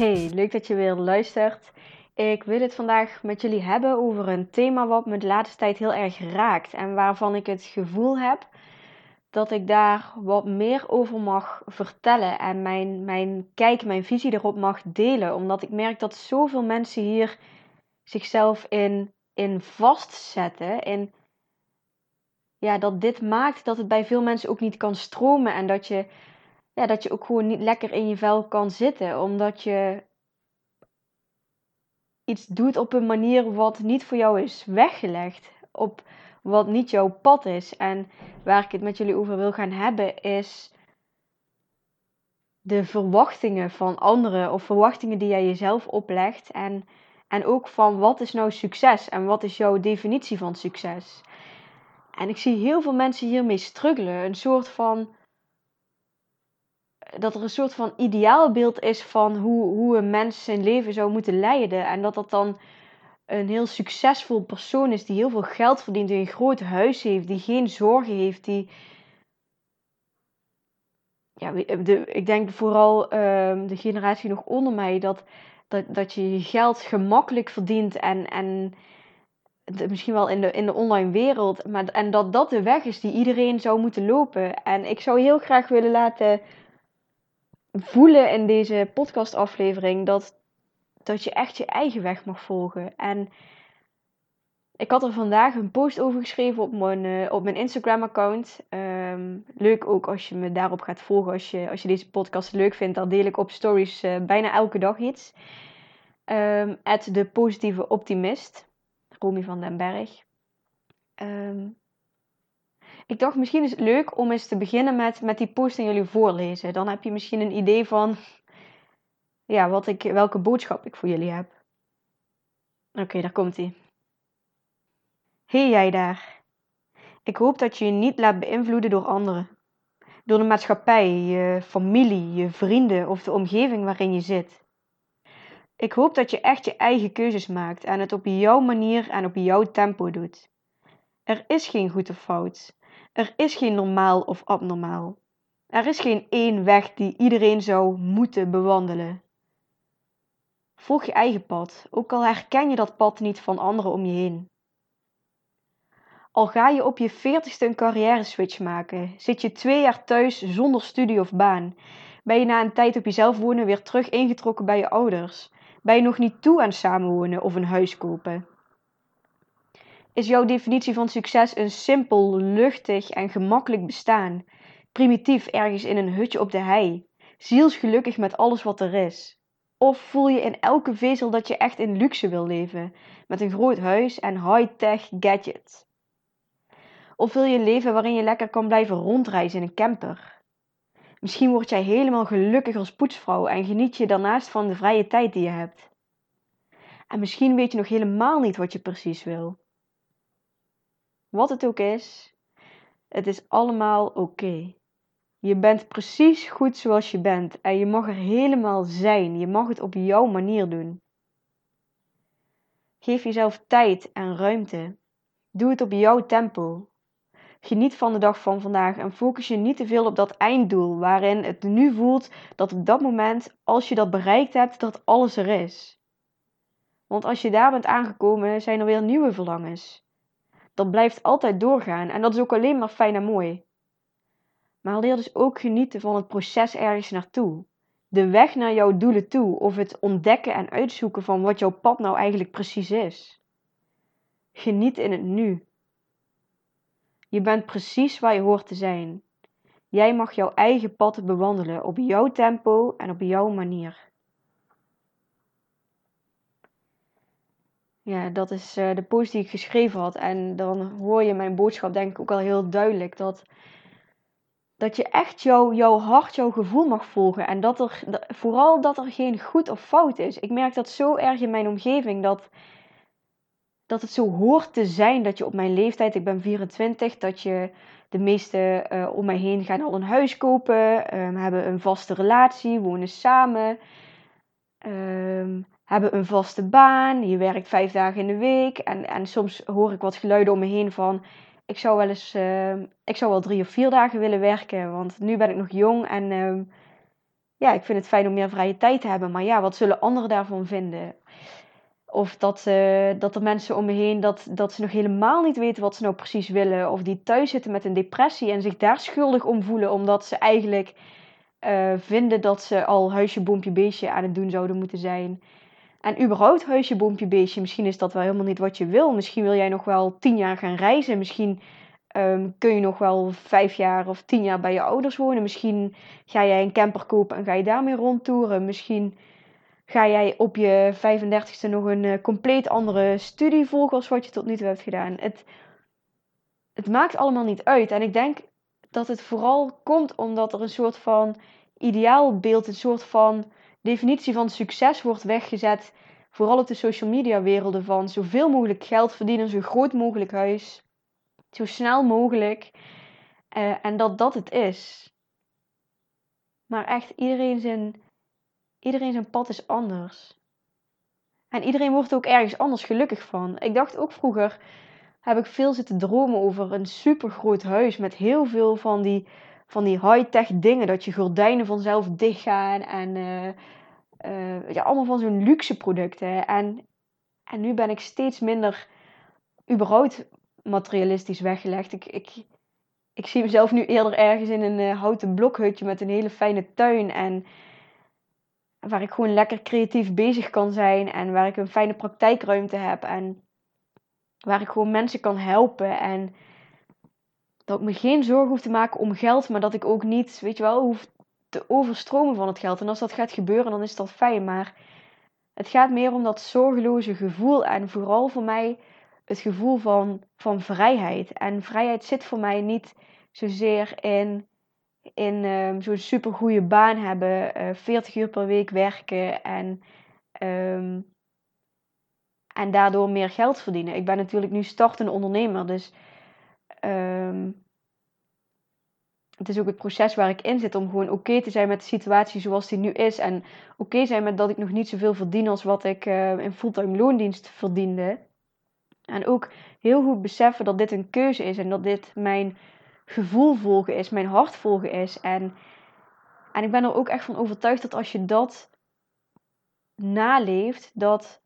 Hey, leuk dat je weer luistert. Ik wil het vandaag met jullie hebben over een thema wat me de laatste tijd heel erg raakt en waarvan ik het gevoel heb dat ik daar wat meer over mag vertellen en mijn, mijn kijk, mijn visie erop mag delen. Omdat ik merk dat zoveel mensen hier zichzelf in, in vastzetten. In, ja, dat dit maakt dat het bij veel mensen ook niet kan stromen en dat je ja, dat je ook gewoon niet lekker in je vel kan zitten. Omdat je iets doet op een manier wat niet voor jou is weggelegd. Op wat niet jouw pad is. En waar ik het met jullie over wil gaan hebben is de verwachtingen van anderen of verwachtingen die jij jezelf oplegt. En, en ook van wat is nou succes en wat is jouw definitie van succes. En ik zie heel veel mensen hiermee struggelen. Een soort van dat er een soort van ideaalbeeld is van hoe, hoe een mens zijn leven zou moeten leiden. En dat dat dan een heel succesvol persoon is die heel veel geld verdient, die een groot huis heeft, die geen zorgen heeft, die. Ja, de, ik denk vooral uh, de generatie nog onder mij, dat, dat, dat je je geld gemakkelijk verdient en, en misschien wel in de, in de online wereld, maar, en dat dat de weg is die iedereen zou moeten lopen. En ik zou heel graag willen laten voelen in deze podcastaflevering dat, dat je echt je eigen weg mag volgen. En ik had er vandaag een post over geschreven op mijn, uh, op mijn Instagram-account. Ehm, leuk ook als je me daarop gaat volgen. Als je, als je deze podcast leuk vindt, dan deel ik op stories uh, bijna elke dag iets. Um, de positieve optimist. Romy van den Berg. Um, ik dacht, misschien is het leuk om eens te beginnen met, met die post aan jullie voorlezen. Dan heb je misschien een idee van ja, wat ik, welke boodschap ik voor jullie heb. Oké, daar komt. Hé hey, jij daar. Ik hoop dat je je niet laat beïnvloeden door anderen. Door de maatschappij, je familie, je vrienden of de omgeving waarin je zit. Ik hoop dat je echt je eigen keuzes maakt en het op jouw manier en op jouw tempo doet. Er is geen goed of fout. Er is geen normaal of abnormaal. Er is geen één weg die iedereen zou moeten bewandelen. Volg je eigen pad, ook al herken je dat pad niet van anderen om je heen. Al ga je op je veertigste een carrière switch maken, zit je twee jaar thuis zonder studie of baan, ben je na een tijd op jezelf wonen weer terug ingetrokken bij je ouders, ben je nog niet toe aan samenwonen of een huis kopen. Is jouw definitie van succes een simpel, luchtig en gemakkelijk bestaan? Primitief ergens in een hutje op de hei? Zielsgelukkig met alles wat er is? Of voel je in elke vezel dat je echt in luxe wil leven, met een groot huis en high-tech gadgets? Of wil je leven waarin je lekker kan blijven rondreizen in een camper? Misschien word jij helemaal gelukkig als poetsvrouw en geniet je daarnaast van de vrije tijd die je hebt. En misschien weet je nog helemaal niet wat je precies wil. Wat het ook is, het is allemaal oké. Je bent precies goed zoals je bent en je mag er helemaal zijn. Je mag het op jouw manier doen. Geef jezelf tijd en ruimte. Doe het op jouw tempo. Geniet van de dag van vandaag en focus je niet te veel op dat einddoel waarin het nu voelt dat op dat moment, als je dat bereikt hebt, dat alles er is. Want als je daar bent aangekomen, zijn er weer nieuwe verlangens dat blijft altijd doorgaan en dat is ook alleen maar fijn en mooi. Maar leer dus ook genieten van het proces ergens naartoe. De weg naar jouw doelen toe of het ontdekken en uitzoeken van wat jouw pad nou eigenlijk precies is. Geniet in het nu. Je bent precies waar je hoort te zijn. Jij mag jouw eigen pad bewandelen op jouw tempo en op jouw manier. Ja, dat is uh, de post die ik geschreven had. En dan hoor je mijn boodschap denk ik ook al heel duidelijk. Dat, dat je echt jouw, jouw hart, jouw gevoel mag volgen. En dat er, vooral dat er geen goed of fout is. Ik merk dat zo erg in mijn omgeving. Dat, dat het zo hoort te zijn dat je op mijn leeftijd, ik ben 24, dat je de meeste uh, om mij heen gaan al een huis kopen, um, hebben een vaste relatie, wonen samen, um, hebben een vaste baan, je werkt vijf dagen in de week. En, en soms hoor ik wat geluiden om me heen van, ik zou wel eens, uh, ik zou wel drie of vier dagen willen werken, want nu ben ik nog jong en uh, ja, ik vind het fijn om meer vrije tijd te hebben. Maar ja, wat zullen anderen daarvan vinden? Of dat, uh, dat er mensen om me heen, dat, dat ze nog helemaal niet weten wat ze nou precies willen. Of die thuis zitten met een depressie en zich daar schuldig om voelen, omdat ze eigenlijk uh, vinden dat ze al huisje, boompje, beestje aan het doen zouden moeten zijn. En überhaupt huisje, boompje, beestje. Misschien is dat wel helemaal niet wat je wil. Misschien wil jij nog wel tien jaar gaan reizen. Misschien um, kun je nog wel vijf jaar of tien jaar bij je ouders wonen. Misschien ga jij een camper kopen en ga je daarmee rondtoeren. Misschien ga jij op je 35ste nog een uh, compleet andere studie volgen als wat je tot nu toe hebt gedaan. Het, het maakt allemaal niet uit. En ik denk dat het vooral komt omdat er een soort van ideaalbeeld, een soort van definitie van succes wordt weggezet. Vooral op de social media werelden van zoveel mogelijk geld verdienen, zo groot mogelijk huis, zo snel mogelijk. Uh, en dat dat het is. Maar echt, iedereen zijn, iedereen zijn pad is anders. En iedereen wordt ook ergens anders gelukkig van. Ik dacht ook vroeger, heb ik veel zitten dromen over een super groot huis met heel veel van die van die high-tech dingen. Dat je gordijnen vanzelf dichtgaan. En uh, uh, ja, allemaal van zo'n luxe producten. En, en nu ben ik steeds minder überhaupt materialistisch weggelegd. Ik, ik, ik zie mezelf nu eerder ergens in een uh, houten blokhutje met een hele fijne tuin. En waar ik gewoon lekker creatief bezig kan zijn. En waar ik een fijne praktijkruimte heb. En waar ik gewoon mensen kan helpen. En dat ik me geen zorgen hoef te maken om geld, maar dat ik ook niet, weet je wel, hoef te overstromen van het geld. En als dat gaat gebeuren, dan is dat fijn. Maar het gaat meer om dat zorgeloze gevoel. En vooral voor mij het gevoel van, van vrijheid. En vrijheid zit voor mij niet zozeer in, in um, zo'n supergoeie baan hebben, uh, eh, 40 uur per week werken en, um, en daardoor meer geld verdienen. Ik ben natuurlijk nu startende ondernemer, dus um, het is ook het proces waar ik in zit om gewoon oké te zijn met de situatie zoals die nu is. En oké zijn met dat ik nog niet zoveel verdien als wat ik uh, in fulltime loondienst verdiende. En ook heel goed beseffen dat dit een keuze is en dat dit mijn gevoel volgen is, mijn hart volgen is. En, en ik ben er ook echt van overtuigd dat als je dat naleeft, dat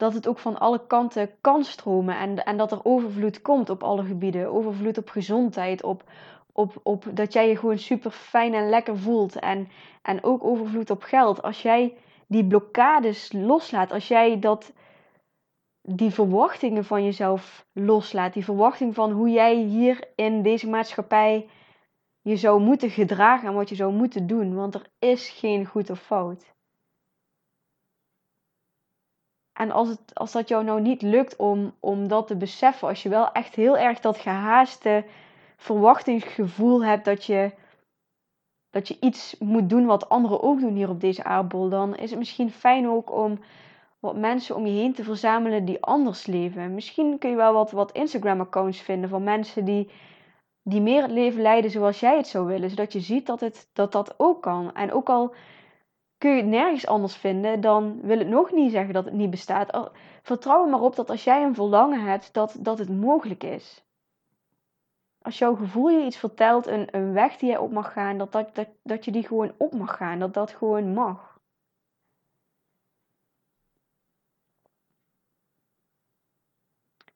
dat het ook van alle kanten kan stromen en, en dat er overvloed komt op alle gebieden. Overvloed op gezondheid, op, op, op dat jij je gewoon super fijn en lekker voelt. En, en ook overvloed op geld. Als jij die blokkades loslaat, als jij dat, die verwachtingen van jezelf loslaat, die verwachting van hoe jij hier in deze maatschappij je zou moeten gedragen en wat je zou moeten doen. Want er is geen goed of fout. En als, het, als dat jou nou niet lukt om, om dat te beseffen, als je wel echt heel erg dat gehaaste verwachtingsgevoel hebt dat je, dat je iets moet doen wat anderen ook doen hier op deze aardbol, dan is het misschien fijn ook om wat mensen om je heen te verzamelen die anders leven. Misschien kun je wel wat, wat Instagram-accounts vinden van mensen die, die meer het leven leiden zoals jij het zou willen, zodat je ziet dat het, dat, dat ook kan. En ook al kun je het nergens anders vinden, dan wil het nog niet zeggen dat het niet bestaat. Vertrouw er maar op dat als jij een verlangen hebt, dat, dat het mogelijk is. Als jouw gevoel je iets vertelt, een, een weg die jij op mag gaan, dat, dat, dat, dat je die gewoon op mag gaan, dat dat gewoon mag.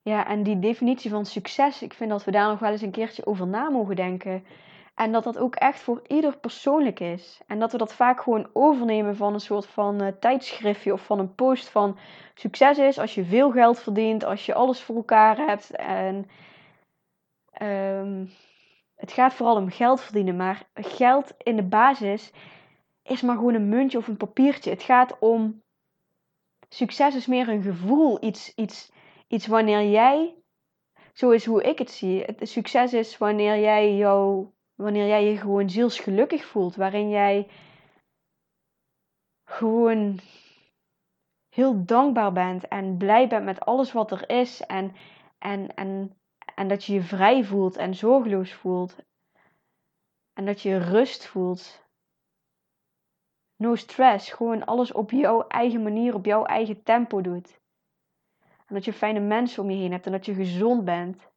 Ja, en die definitie van succes, ik vind dat we daar nog wel eens een keertje over na mogen denken. En dat dat ook echt voor ieder persoonlijk is. En dat we dat vaak gewoon overnemen van een soort van uh, tijdschriftje of van een post van succes is als je veel geld verdient, als je alles voor elkaar hebt. En um, het gaat vooral om geld verdienen, maar geld in de basis is maar gewoon een muntje of een papiertje. Het gaat om succes is meer een gevoel. Iets, iets, iets wanneer jij, zo is hoe ik het zie. Het succes is wanneer jij, jou, wanneer jij je gewoon zielsgelukkig voelt. Waarin jij gewoon heel dankbaar bent en blij bent met alles wat er is. En, en, en, en dat je je vrij voelt en zorgeloos voelt. En dat je rust voelt. No stress. Gewoon alles op jouw eigen manier, op jouw eigen tempo doet. En dat je fijne mensen om je heen hebt en dat je gezond bent.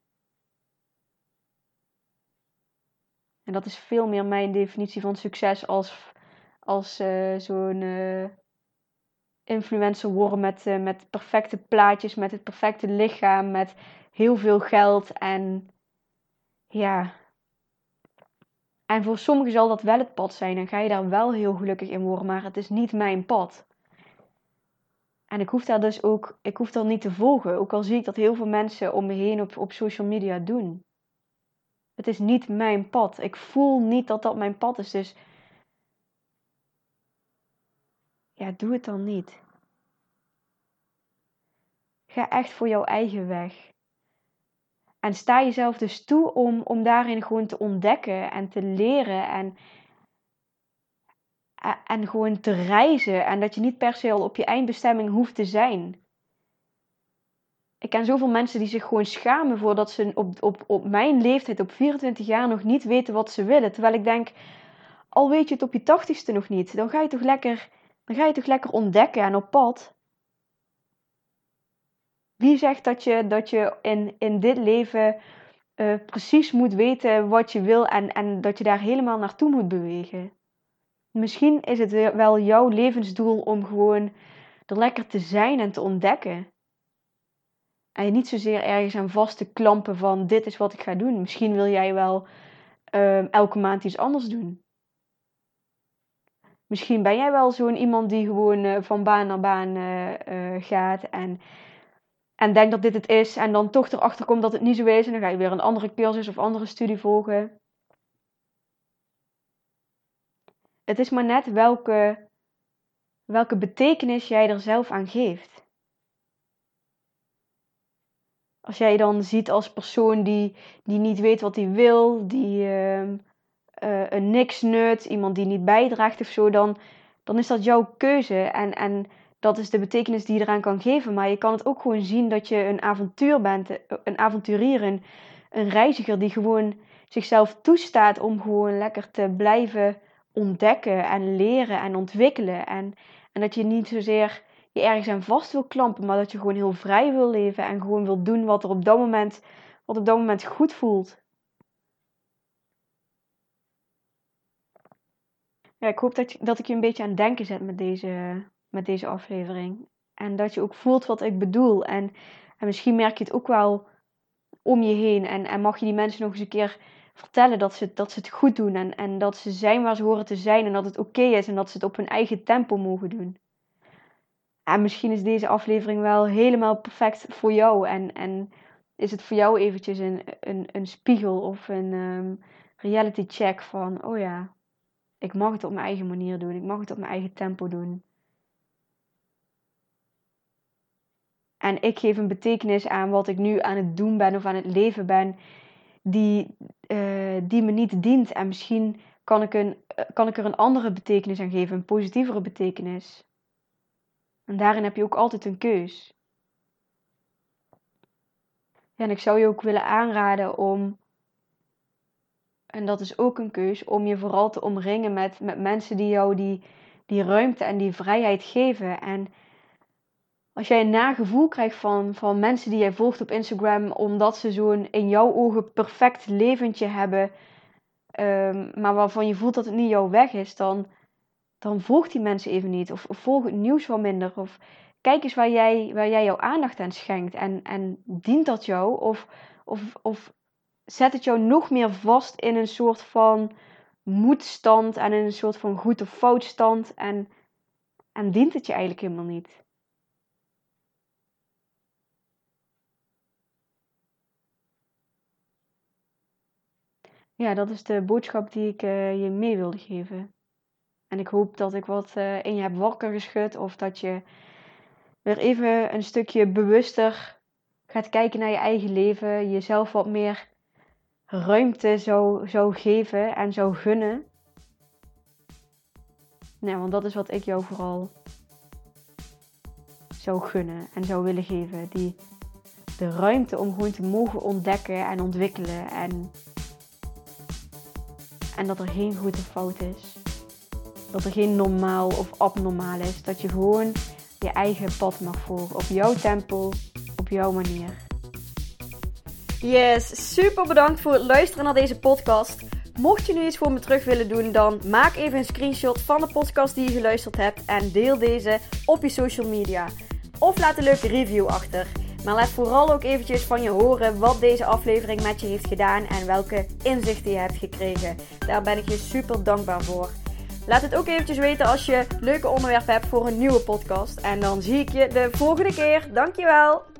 En dat is veel meer mijn definitie van succes als, als uh, zo'n uh, influencer worden met, uh, met perfecte plaatjes, met het perfecte lichaam, met heel veel geld. En ja, en voor sommigen zal dat wel het pad zijn en ga je daar wel heel gelukkig in worden, maar het is niet mijn pad. En ik hoef daar dus ook, ik hoef dat niet te volgen, ook al zie ik dat heel veel mensen om me heen op, op social media doen. Het is niet mijn pad. Ik voel niet dat dat mijn pad is, dus ja, doe het dan niet. Ga echt voor jouw eigen weg. En sta jezelf dus toe om, om daarin gewoon te ontdekken en te leren en, en gewoon te reizen. En dat je niet per se al op je eindbestemming hoeft te zijn. Ik ken zoveel mensen die zich gewoon schamen voordat ze op, op, op mijn leeftijd, op 24 jaar, nog niet weten wat ze willen. Terwijl ik denk, al weet je het op je tachtigste nog niet, dan ga je toch lekker, dan ga je toch lekker ontdekken en op pad. Wie zegt dat je, dat je in, in dit leven uh, precies moet weten wat je wil en, en dat je daar helemaal naartoe moet bewegen? Misschien is het wel jouw levensdoel om gewoon er lekker te zijn en te ontdekken. En je niet zozeer ergens aan vast te klampen van dit is wat ik ga doen. Misschien wil jij wel uh, elke maand iets anders doen. Misschien ben jij wel zo'n iemand die gewoon uh, van baan naar baan uh, gaat en en denk dat dit het is en dan toch erachter komt dat het niet zo is en dan ga je weer een andere cursus of andere studie volgen. Het is maar net welke, welke betekenis jij er zelf aan geeft. Als jij dan ziet als persoon die, die niet weet wat hij wil, die uh, uh, een niks nut, iemand die niet bijdraagt of zo, dan, dan is dat jouw keuze. En, en dat is de betekenis die je eraan kan geven. Maar je kan het ook gewoon zien dat je een avontuur bent, een avonturier, een, een reiziger die gewoon zichzelf toestaat om gewoon lekker te blijven ontdekken en leren en ontwikkelen. En, en dat je niet zozeer je ergens aan vast wil klampen, maar dat je gewoon heel vrij wil leven en gewoon wil doen wat er op dat moment, wat op dat moment goed voelt. Ja, ik hoop dat, dat ik je een beetje aan het denken zet met deze, met deze aflevering. En dat je ook voelt wat ik bedoel. En, en misschien merk je het ook wel om je heen. En, en mag je die mensen nog eens een keer vertellen dat ze, dat ze het goed doen. En, en dat ze zijn waar ze horen te zijn. En dat het oké is. En dat ze het op hun eigen tempo mogen doen. En misschien is deze aflevering wel helemaal perfect voor jou. En, en is het voor jou eventjes een, een, een spiegel of een um, reality check van... Oh ja, ik mag het op mijn eigen manier doen. Ik mag het op mijn eigen tempo doen. En ik geef een betekenis aan wat ik nu aan het doen ben of aan het leven ben, die, uh, die me niet dient. En misschien kan ik, een, uh, kan ik er een andere betekenis aan geven, een positievere betekenis. En daarin heb je ook altijd een keus. En ik zou je ook willen aanraden om, en dat is ook een keus, om je vooral te omringen met, met mensen die jou die, die ruimte en die vrijheid geven. En als jij een nagevoel krijgt van, van mensen die jij volgt op Instagram, omdat ze zo'n in jouw ogen perfect leventje hebben, um, maar waarvan je voelt dat het niet jouw weg is, dan, dan volg die mensen even niet. Of, of volg het nieuws wat minder. Of kijk eens waar jij, waar jij jouw aandacht aan schenkt. En, en dient dat jou? Of, of, of zet het jou nog meer vast in een soort van moedstand en in een soort van goed of fout stand. En, en dient het je eigenlijk helemaal niet. Ja, dat is de boodschap die ik uh, je mee wilde geven. En ik hoop dat ik wat uh, in je heb wakker geschud of dat je weer even een stukje bewuster gaat kijken naar je eigen leven. Jezelf wat meer ruimte zou, zou geven en zou gunnen. Nee, want dat is wat ik jou vooral zou gunnen en zou willen geven. Die, de ruimte om gewoon te mogen ontdekken en ontwikkelen. En, en dat er geen goed fout is. Dat er geen normaal of abnormaal is. Dat je gewoon je eigen pad mag volgen. Op jouw tempo, op jouw manier. Yes, super bedankt voor het luisteren naar deze podcast. Mocht je nu iets voor me terug willen doen, dan maak even een screenshot van de podcast die je geluisterd hebt en deel deze op je social media. Of laat een leuke review achter. Maar laat vooral ook eventjes van je horen wat deze aflevering met je heeft gedaan en welke inzichten je hebt gekregen. Daar ben ik je super dankbaar voor. Laat het ook eventjes weten als je leuke onderwerpen hebt voor een nieuwe podcast. En dan zie ik je de volgende keer. Dankjewel!